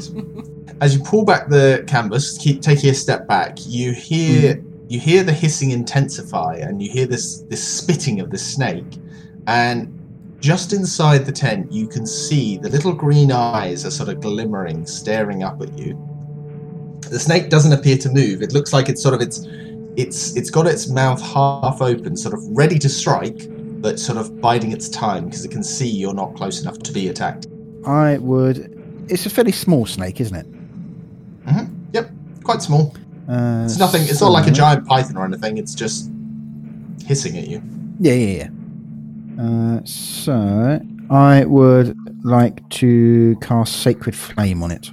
C: As you pull back the canvas, keep taking a step back, you hear you hear the hissing intensify, and you hear this this spitting of the snake, and just inside the tent, you can see the little green eyes are sort of glimmering, staring up at you. The snake doesn't appear to move. It looks like it's sort of it's it's it's got its mouth half open, sort of ready to strike, but sort of biding its time because it can see you're not close enough to be attacked.
G: I would. It's a fairly small snake, isn't it?
C: Yep, quite small.
G: Uh,
C: It's nothing. It's not like a giant python or anything. It's just hissing at you.
G: Yeah, yeah, yeah. Uh, so I would like to cast Sacred Flame on it.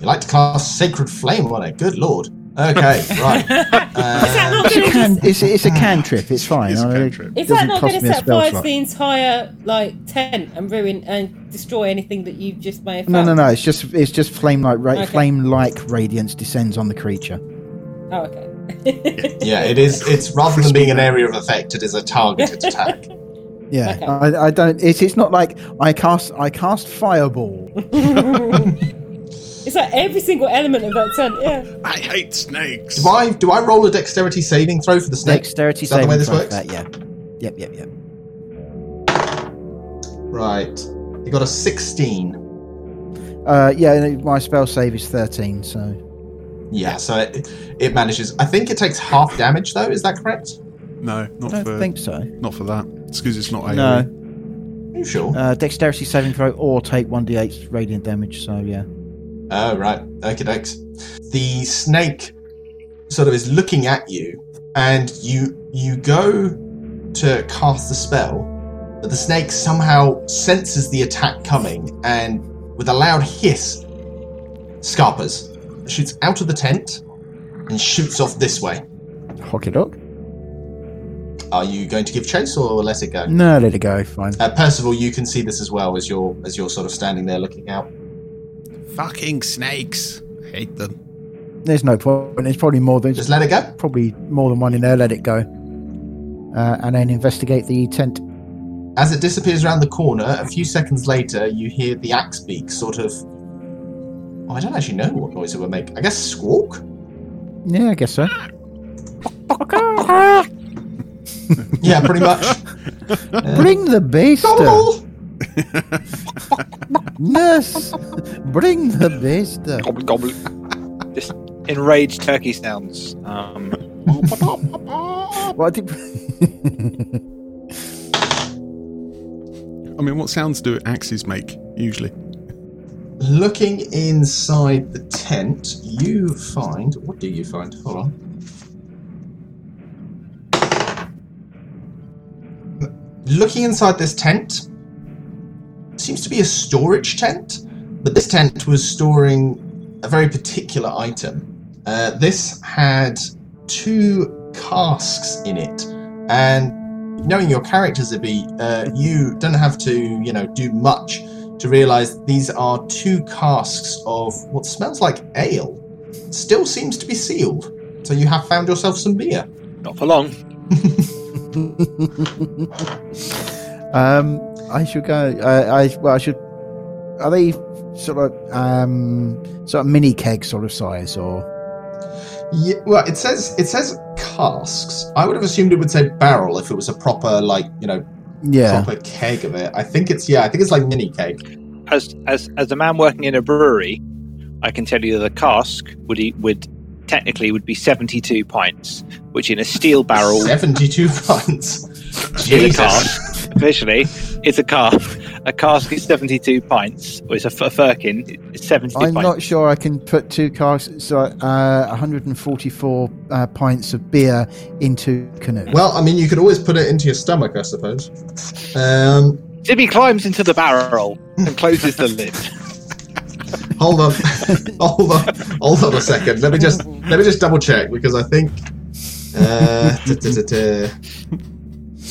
C: You like to cast sacred flame on it. Good lord. Okay, (laughs) right.
F: Is that
C: Uh,
F: not
G: It's a,
F: going to
G: can, it's, a- it's a cantrip. It's fine.
B: It's a
G: I-
B: cantrip.
F: is that not going to
G: a
F: set
G: spell
F: fire to
G: slot.
F: the entire like tent and ruin and destroy anything that you've just made?
G: No, no, no. It's just it's just flame like ra-
F: Okay.
G: flame like radiance descends on the creature.
F: Oh, okay.
C: yeah, it is. It's rather than being an area of effect, it is a targeted (laughs) attack.
G: Yeah,
F: Okay.
G: I, I don't. It's it's not like I cast I cast fireball. (laughs)
F: It's like every single element of that tent. Yeah.
B: I hate snakes.
C: Do I do I roll a dexterity saving throw for the snake?
G: Dexterity
C: Is that the way this
G: throw
C: works?
G: that. Yeah. Yep. Yep. Yep.
C: Right. You got a sixteen.
G: Uh, yeah. My spell save is thirteen. So
C: Yeah, so it, it manages. I think it takes half damage though. Is that correct?
B: No,
G: I
B: not
G: don't
B: for
G: think so.
B: not for that. It's because it's not AoE.
G: No.
C: You sure?
G: Uh, dexterity saving throw or take one d8 radiant damage. So yeah.
C: Oh, right. Okay, thanks. The snake sort of is looking at you, and you you go to cast the spell, but the snake somehow senses the attack coming, and with a loud hiss, scarpers shoots out of the tent and shoots off this way.
G: Hockey dog.
C: Are you going to give chase or let it go?
G: No, let it go. Fine.
C: Uh, Percival, you can see this as well as you're as you're sort of standing there looking out.
B: Fucking snakes. I hate them.
G: There's no point. There's probably more than
C: Just let it go.
G: probably more than one in there. Let it go. Uh, and then investigate the tent.
C: as it disappears around the corner, a few seconds later, you hear the axe beak sort of. Oh, I don't actually know what noise it would make. I guess squawk?
G: Yeah, I guess so. (laughs) (laughs)
C: Yeah, pretty much. (laughs)
G: Bring the beast.
C: Gobble! (laughs)
G: Nurse, bring the beast.
E: Gobble gobble. Just enraged turkey sounds. Um,
G: What did...
B: I mean, what sounds do axes make usually?
C: Looking inside the tent, you find. What do you find? Hold on. Looking inside this tent, seems to be a storage tent, but this tent was storing a very particular item. Uh, this had two casks in it, and knowing your character, Zibby, uh, you don't have to, you know, do much to realize these are two casks of what smells like ale. Still seems to be sealed. So you have found yourself some beer.
E: not for long. (laughs) (laughs)
G: Um, I should go. I, I well, I should. Are they sort of um sort of mini keg sort of size or?
C: Yeah, well, it says it says casks. I would have assumed it would say barrel if it was a proper like you know
G: Yeah.
C: proper keg of it. I think it's yeah, I think it's like mini keg.
E: As as as a man working in a brewery, I can tell you that a cask would eat, would technically would be seventy two pints, which in a steel barrel
C: seventy-two (laughs) pints.
E: is a
C: Jesus.
E: cask. Officially, it's a cask. A cask is seventy two pints, or it's a, f- a firkin. It's seventy two
G: I'm
E: pints.
G: not sure I can put two casks, so uh, 144 uh, pints of beer into canoe.
C: Well, I mean, you could always put it into your stomach, I suppose. Um,
E: Zibby climbs into the barrel and closes the lid. (laughs)
C: hold on, (laughs) hold on, hold on a second. Let me just let me just double check because I think. Uh.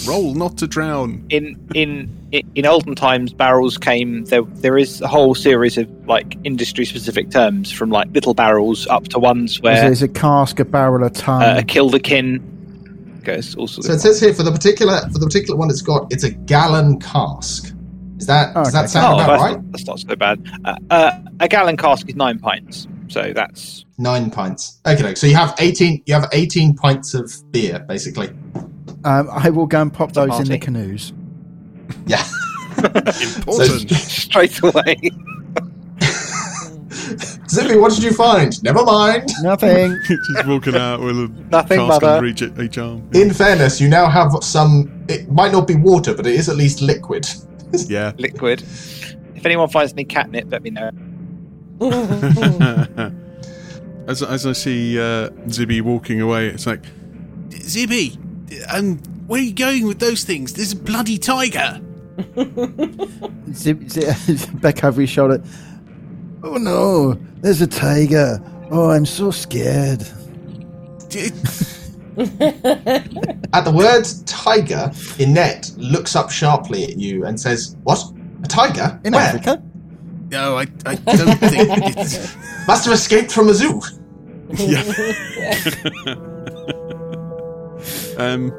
B: Roll not to drown.
E: in in in olden times barrels came there there is a whole series of like industry specific terms from like little barrels up to ones
G: So
E: where
G: there's a cask, a barrel, a ton.
E: uh, a kilderkin goes all sorts
C: So it says here for the particular for the particular one it's got it's a gallon cask. Is that does
G: Okay.
C: that sound
E: oh
C: about
E: that's,
C: right?
E: not, that's not so bad uh, uh, a gallon cask is nine pints so that's
C: Nine pints. Okay, so you have eighteen. You have eighteen pints of beer, basically.
G: um, I will go and pop
E: It's
G: those in the canoes.
C: Yeah. (laughs)
B: Important. (laughs)
E: straight away (laughs)
C: Zibby, what did you find? Never mind.
G: Nothing.
B: Just walking out with a
E: Nothing,
B: cask
E: mother.
B: under each, each arm.
C: In fairness, you now have some. It might not be water, but it is at least liquid. (laughs)
B: Yeah.
E: liquid if anyone finds any catnip let me know (laughs) (laughs)
B: as, as I see uh, Zibby walking away, it's like, Zibby, um, where are you going with those things? There's a bloody tiger.
G: Zip, zip, back over his shoulder. Oh no, there's a tiger. Oh, I'm so scared.
B: D- (laughs)
C: At the word tiger, Inette looks up sharply at you and says, "What? A tiger?
G: In
C: Where?
G: Africa?
B: No, I, I don't think it's. (laughs)
C: Must have escaped from a zoo."
B: Yeah. (laughs) um,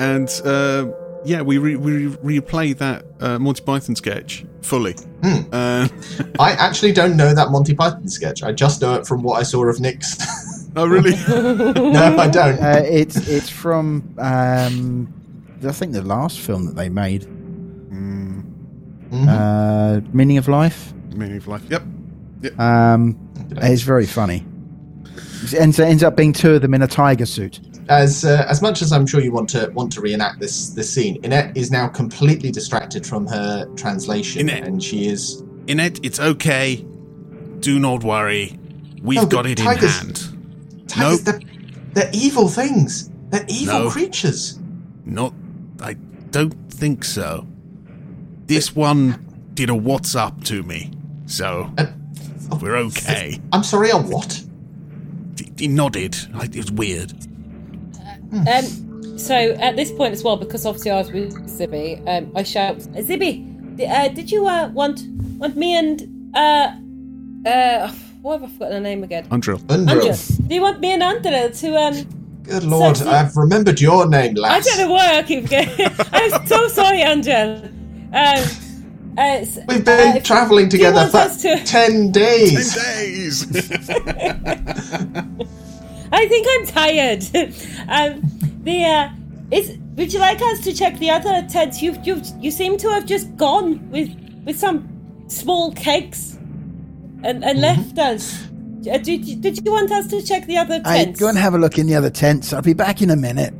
B: and uh, yeah, we re- we re- replay that uh, Monty Python sketch fully.
C: Hmm.
B: Uh,
C: I actually don't know that Monty Python sketch. I just know it from what I saw of Nick's.
B: Oh, really? (laughs)
C: no, I don't.
G: Uh, it's it's from um, I think the last film that they made,
B: mm,
C: Mhm.
G: uh, Meaning of Life.
B: meaning of life. Yep.
G: Um, it's very funny. It ends, ends up being two of them in a tiger suit.
C: as uh, as much as I'm sure you want to want to reenact this this scene, Inette is now completely distracted from her translation,
B: Inette.
C: and she is.
B: Inette, it's okay. Do not worry. We've
C: No,
B: got it in hand.
C: Tigers, they're, they're evil things. They're evil
B: No.
C: creatures.
B: Not. I don't think so. This one did a what's up to me, so
C: Uh,
B: we're okay.
C: I'm sorry, a what?
B: He- He nodded. I- It was weird.
F: Um, so at this point as well, because obviously I was with Zibby, um, I shout, Zibby, uh, did you uh, want want me and uh, uh, why have I forgotten her name again?
B: Undril.
C: Undril.
F: Andrew, do you want me and Andrew to um
C: Good lord,
F: So-
C: I've remembered your name,
F: last.
C: I
F: don't know why I keep getting. (laughs) I'm so sorry, Angel. Um, uh,
C: We've been
F: uh,
C: travelling together for
F: to-
C: ten days.
B: days. (laughs)
F: I think I'm tired. (laughs) um, the uh, is. Would you like us to check the other tents? You you you seem to have just gone with with some small cakes and and left us. Uh, did, you- did you want us to check the other
G: Hey,
F: tents?
G: go and have a look in the other tents. I'll be back in a minute.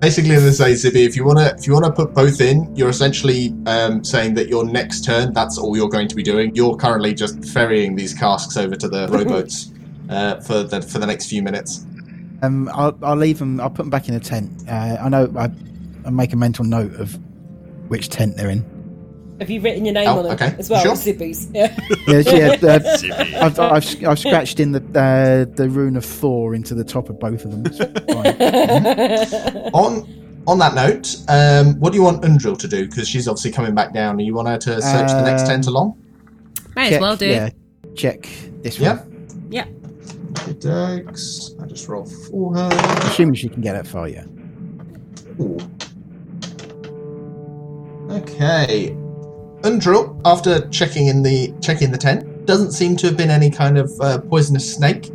C: Basically, as I say, Zibby, if you wanna if you wanna put both in, you're essentially um, saying that your next turn, that's all you're going to be doing. You're currently just ferrying these casks over to the (laughs) rowboats uh, for the for the next few minutes.
G: Um, I'll, I'll leave them. I'll put them back in a tent. Uh, I know. I, I make a mental note of which tent they're in.
F: Have you written your name
C: Oh,
F: on them
C: okay.
F: as well?
C: Sure.
F: Zibby's. (laughs) Yeah.
G: Yes, yeah. Uh, I've, I've, I've scratched in the uh, the rune of Thor into the top of both of them. It's fine. (laughs)
C: On on that note, um, what do you want Undril to do? Because she's obviously coming back down. Do you want her to search the next
G: Um,
C: tent along?
F: May
G: check,
F: as well do.
G: Yeah, check this
C: Yeah.
G: one.
F: Yeah.
C: Okay, Dex. I just roll for her.
G: Assuming she can get it far, yeah.
C: Ooh. Okay. Undril, after checking in the checking the tent, doesn't seem to have been any kind of uh, poisonous snake.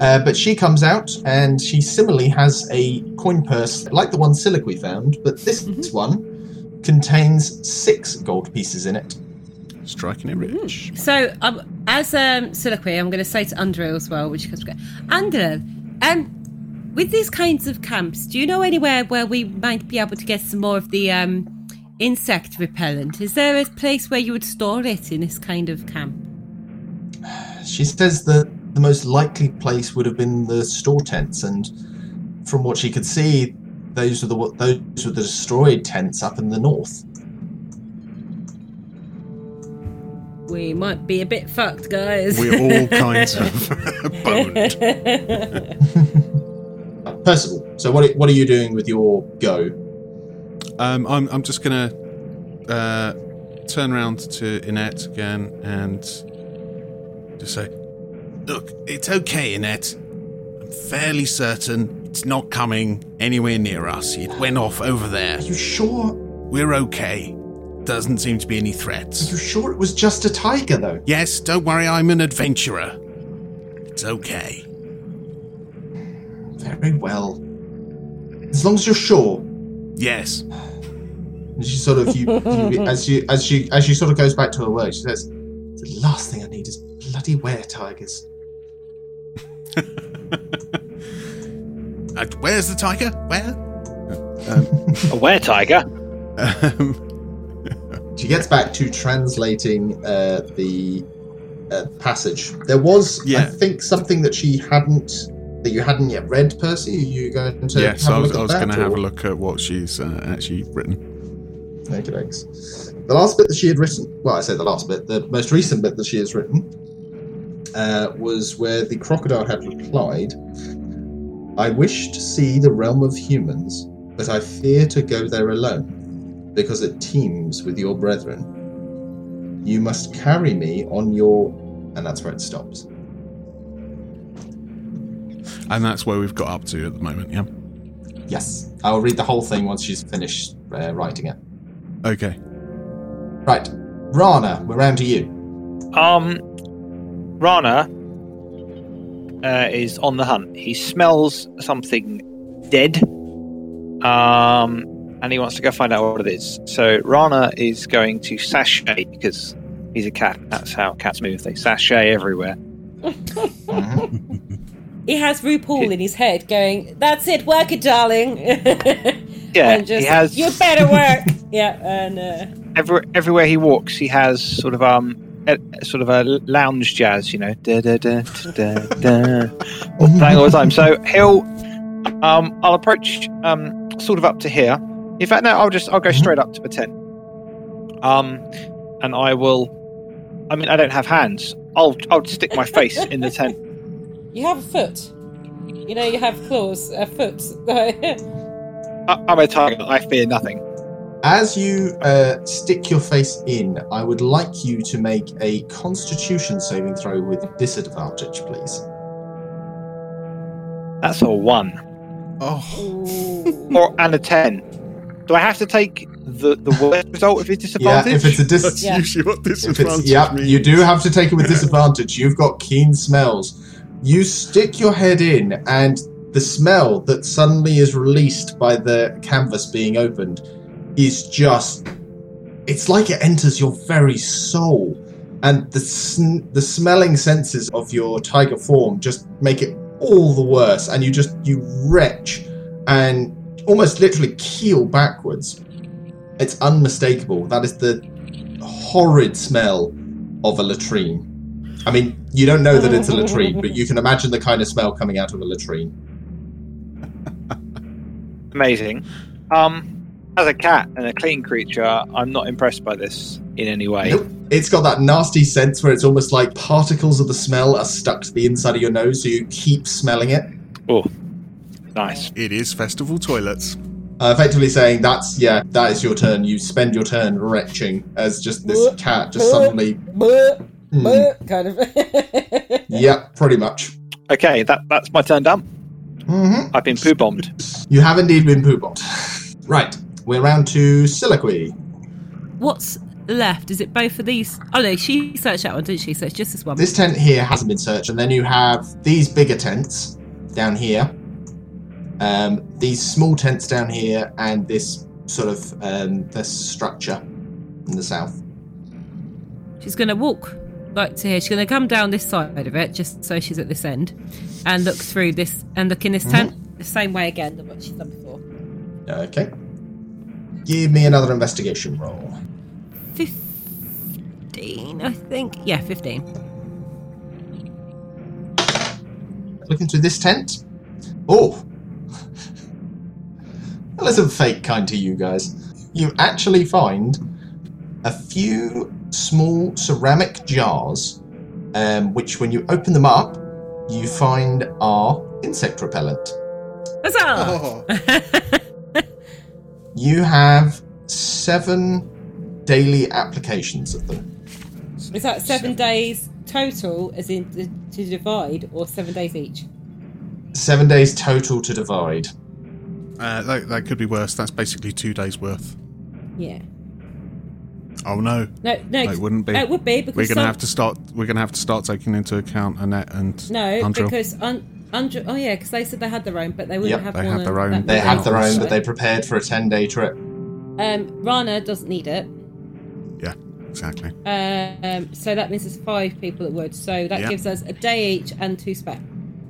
C: Uh, but she comes out and she similarly has a coin purse like the one Siliqui found, but this
F: Mhm.
C: one contains six gold pieces in it.
B: Striking it rich.
F: So, um, as um, Soliloquy, I'm going to say to Andrew as well, which comes Andrew, um, with these kinds of camps, do you know anywhere where we might be able to get some more of the um, insect repellent? Is there a place where you would store it in this kind of camp?
C: She says that the most likely place would have been the store tents, and from what she could see, those were the those were the destroyed tents up in the north.
F: We might be a bit fucked, guys.
B: We're all (laughs) kinds of (laughs) boned. (laughs)
C: Percival, so what what are you doing with your go?
B: Um, I'm, I'm just gonna uh, turn around to Inette again and just say, "Look, it's okay, Inette. I'm fairly certain it's not coming anywhere near us. It went off over there.
C: Are you sure?
B: We're okay. Doesn't seem to be any threats.
C: Are you sure it was just a tiger, though?
B: Yes, don't worry. I'm an adventurer. It's okay.
C: Very well. As long as you're sure.
B: Yes."
C: And she sort of you, you as you as she as she sort of goes back to her work, she says, "The last thing I need is bloody were tigers." (laughs)
B: Uh, where's the tiger? Where? (laughs)
E: A were tiger?
B: Um,
C: She gets back to translating uh, the uh, passage. There was, I think, something that she hadn't that you hadn't yet read, Percy. Are you going to?
B: yes,
C: have
B: I
C: a
B: was,
C: look
B: I was going to have a look at what she's uh, actually written.
C: Okay, thanks. The last bit that she had written, well, I say the last bit, the most recent bit that she has written, uh, was where the crocodile had replied, I wish to see the realm of humans, but I fear to go there alone, because it teems with your brethren. You must carry me on your. And that's where it stops.
B: And that's where we've got up to at the moment, yeah?
C: Yes. I'll read the whole thing once she's finished uh, writing it.
B: Okay.
C: Right. Rana, we're round to you.
E: Um, Rana uh, is on the hunt. He smells something dead. Um, and he wants to go find out what it is. So Rana is going to sashay because he's a cat. That's how cats move. They sashay everywhere. (laughs)
F: he has RuPaul in his head going, That's it, work it, darling. (laughs)
E: Yeah,
F: and just,
E: he has
F: You better work. (laughs) yeah, and uh,
E: every, everywhere he walks. He has sort of um a, sort of a lounge jazz, you know, da da da da da, (laughs) playing all the time. So he'll um I'll approach um sort of up to here. In fact, no, I'll just I'll go straight up to the tent. Um, and I will. I mean, I don't have hands. I'll I'll stick my face in the tent.
F: You have a foot. You know, you have claws, a foot. (laughs)
E: I, I'm a tiger. I fear nothing.
C: As you uh, stick your face in, I would like you to make a Constitution saving throw with disadvantage, please.
E: That's a one.
B: Oh,
E: or and a ten. Do I have to take the the worst result if it's disadvantage? (laughs)
C: Yeah,
E: disadvantage?
C: if it's a dis-
B: that's (laughs)
F: Yeah.
B: usually what
C: if
B: disadvantage
C: it's yeah,
B: means.
C: you do have to take it with disadvantage. You've got keen smells. You stick your head in, and the smell that suddenly is released by the canvas being opened is just. It's like it enters your very soul. And the, sn- the smelling senses of your tiger form just make it all the worse. And you just. You retch and almost literally keel backwards. It's unmistakable. That is the horrid smell of a latrine. I mean, you don't know that it's a latrine, but (laughs) you can imagine the kind of smell coming out of a latrine.
E: Amazing. Um, as a cat and a clean creature, I'm not impressed by this in any way.
C: Nope. It's got that nasty sense where it's almost like particles of the smell are stuck to the inside of your nose, so you keep smelling it.
E: Oh, nice.
B: It is festival toilets.
C: Uh, effectively saying that's yeah, that is your turn. You spend your turn retching as just this cat just suddenly.
F: Buh,
C: Hmm.
F: kind of. (laughs)
C: Yeah, pretty much.
E: Okay, that that's my turn done.
C: hmm
E: I've been poo bombed.
C: You have indeed been poo bombed. Right, we're round to Siliqui.
F: What's left? Is it both of these? Oh no, she searched that one, didn't she? So it's just this one.
C: This tent here hasn't been searched, and then you have these bigger tents down here, um, these small tents down here, and this sort of um, this structure in the south.
F: She's going to walk like to hear. She's going to come down this side of it, just so she's at this end, and look through this and look in this mm-hmm. tent the same way again than what she's done before.
C: Okay. Give me another investigation roll.
F: Fifteen, I think. Yeah, fifteen.
C: Looking through this tent. Oh. well, isn't fate kind to you guys? You actually find a few small ceramic jars, um, which, when you open them up, you find are insect repellent.
F: Huzzah!
B: Oh, (laughs)
C: You have seven daily applications of them.
F: Is that seven days total, as in to, to divide, or seven days each?
C: Seven days total to divide.
B: uh, that, that could be worse. That's basically two days worth.
F: Yeah.
B: Oh no,
F: No, no,
B: no, it wouldn't be.
F: it would be because
B: we're gonna
F: some-
B: have to start. We're gonna have to start taking into account Annette and
F: No,
B: Andrew.
F: because un, Andrew. Oh yeah, because they said they had their own, but they wouldn't
C: Yep,
F: have
B: they
F: one.
B: have their own.
F: that
C: They
F: would
C: have
F: be
C: their own, but they prepared for a 10 day trip.
F: Um, Rana doesn't need it.
B: yeah, exactly.
F: Um, so that means there's five people that would. So that
B: Yeah.
F: gives us a day each and two spare.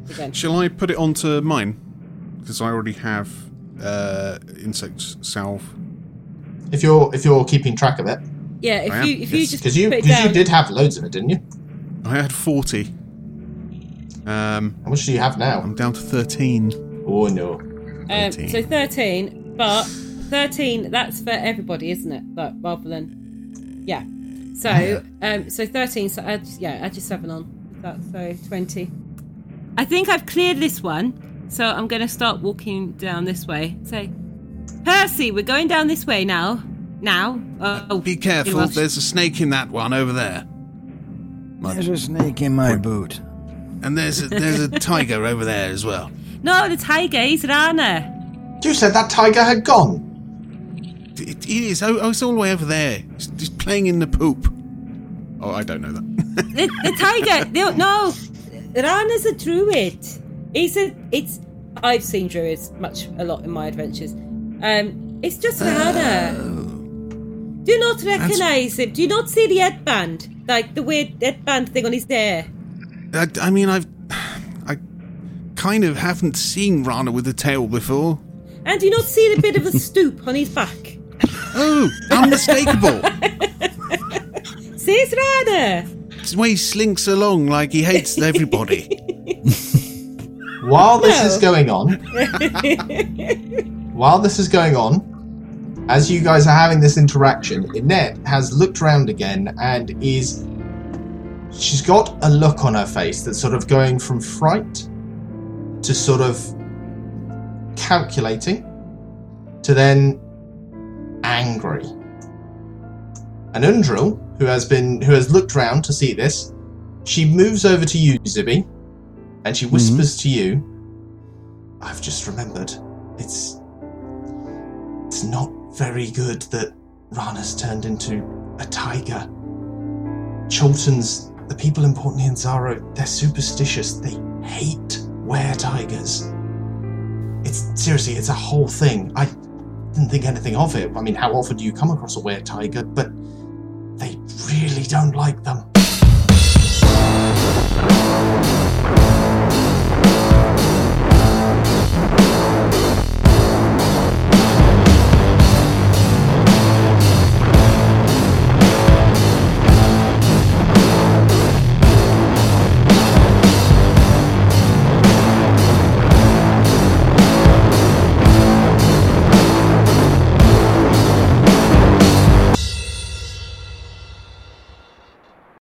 F: Again.
B: Shall I put it onto mine? Because I already have uh, insect salve.
C: If you're if you're keeping track of it,
F: Yeah, if
B: I am,
F: you if you
B: yes.
F: just
C: because you
F: put it
C: because
F: down,
C: you did have loads of it, didn't you?
B: I had forty. Um,
C: How much do you have now?
B: I'm down to thirteen.
C: Oh no.
F: um,
B: 13.
F: so thirteen, but thirteen that's for everybody, isn't it? Like rather than yeah. So um, so thirteen. So add yeah, add your seven on. That's so twenty. I think I've cleared this one, so I'm going to start walking down this way. Say, Percy, we're going down this way now. Now. Oh,
B: Be careful.
F: Welsh.
B: There's a snake in that one over there,
G: There's a snake in my boot.
B: and there's a, there's a tiger over there as well. (laughs)
F: No, the tiger is Rana.
C: You said that tiger had gone.
B: It, it is. Oh, oh, it's all the way over there. It's just playing in the poop. Oh, I don't know that.
F: The, the tiger. no, no, Rana's a druid. He's a. It's. I've seen druids much a lot in my adventures. Um, it's just Rana. Do not recognise him? Do you not see the headband, like the weird headband thing on his hair?
B: I, I mean, I've I kind of haven't seen Rana with a tail before.
F: And do you not see the bit of a stoop on his back?
B: Oh, unmistakable. (laughs)
F: See, it's Rana.
B: It's the way he slinks along like he hates everybody.
C: While this
F: No.
C: is going on, (laughs) while this is going on, as you guys are having this interaction, Annette has looked around again and is. She's got a look on her face that's sort of going from fright to sort of calculating to then angry. And Undril, who has been who has looked round to see this, she moves over to you, Zibby, and she mm-hmm. whispers to you, I've just remembered. It's it's not very good that Rana's turned into a tiger. Chultans, the people in Port they're superstitious. They hate were tigers. It's seriously, it's a whole thing. I didn't think anything of it. I mean, how often do you come across a were tiger? But they really don't like them.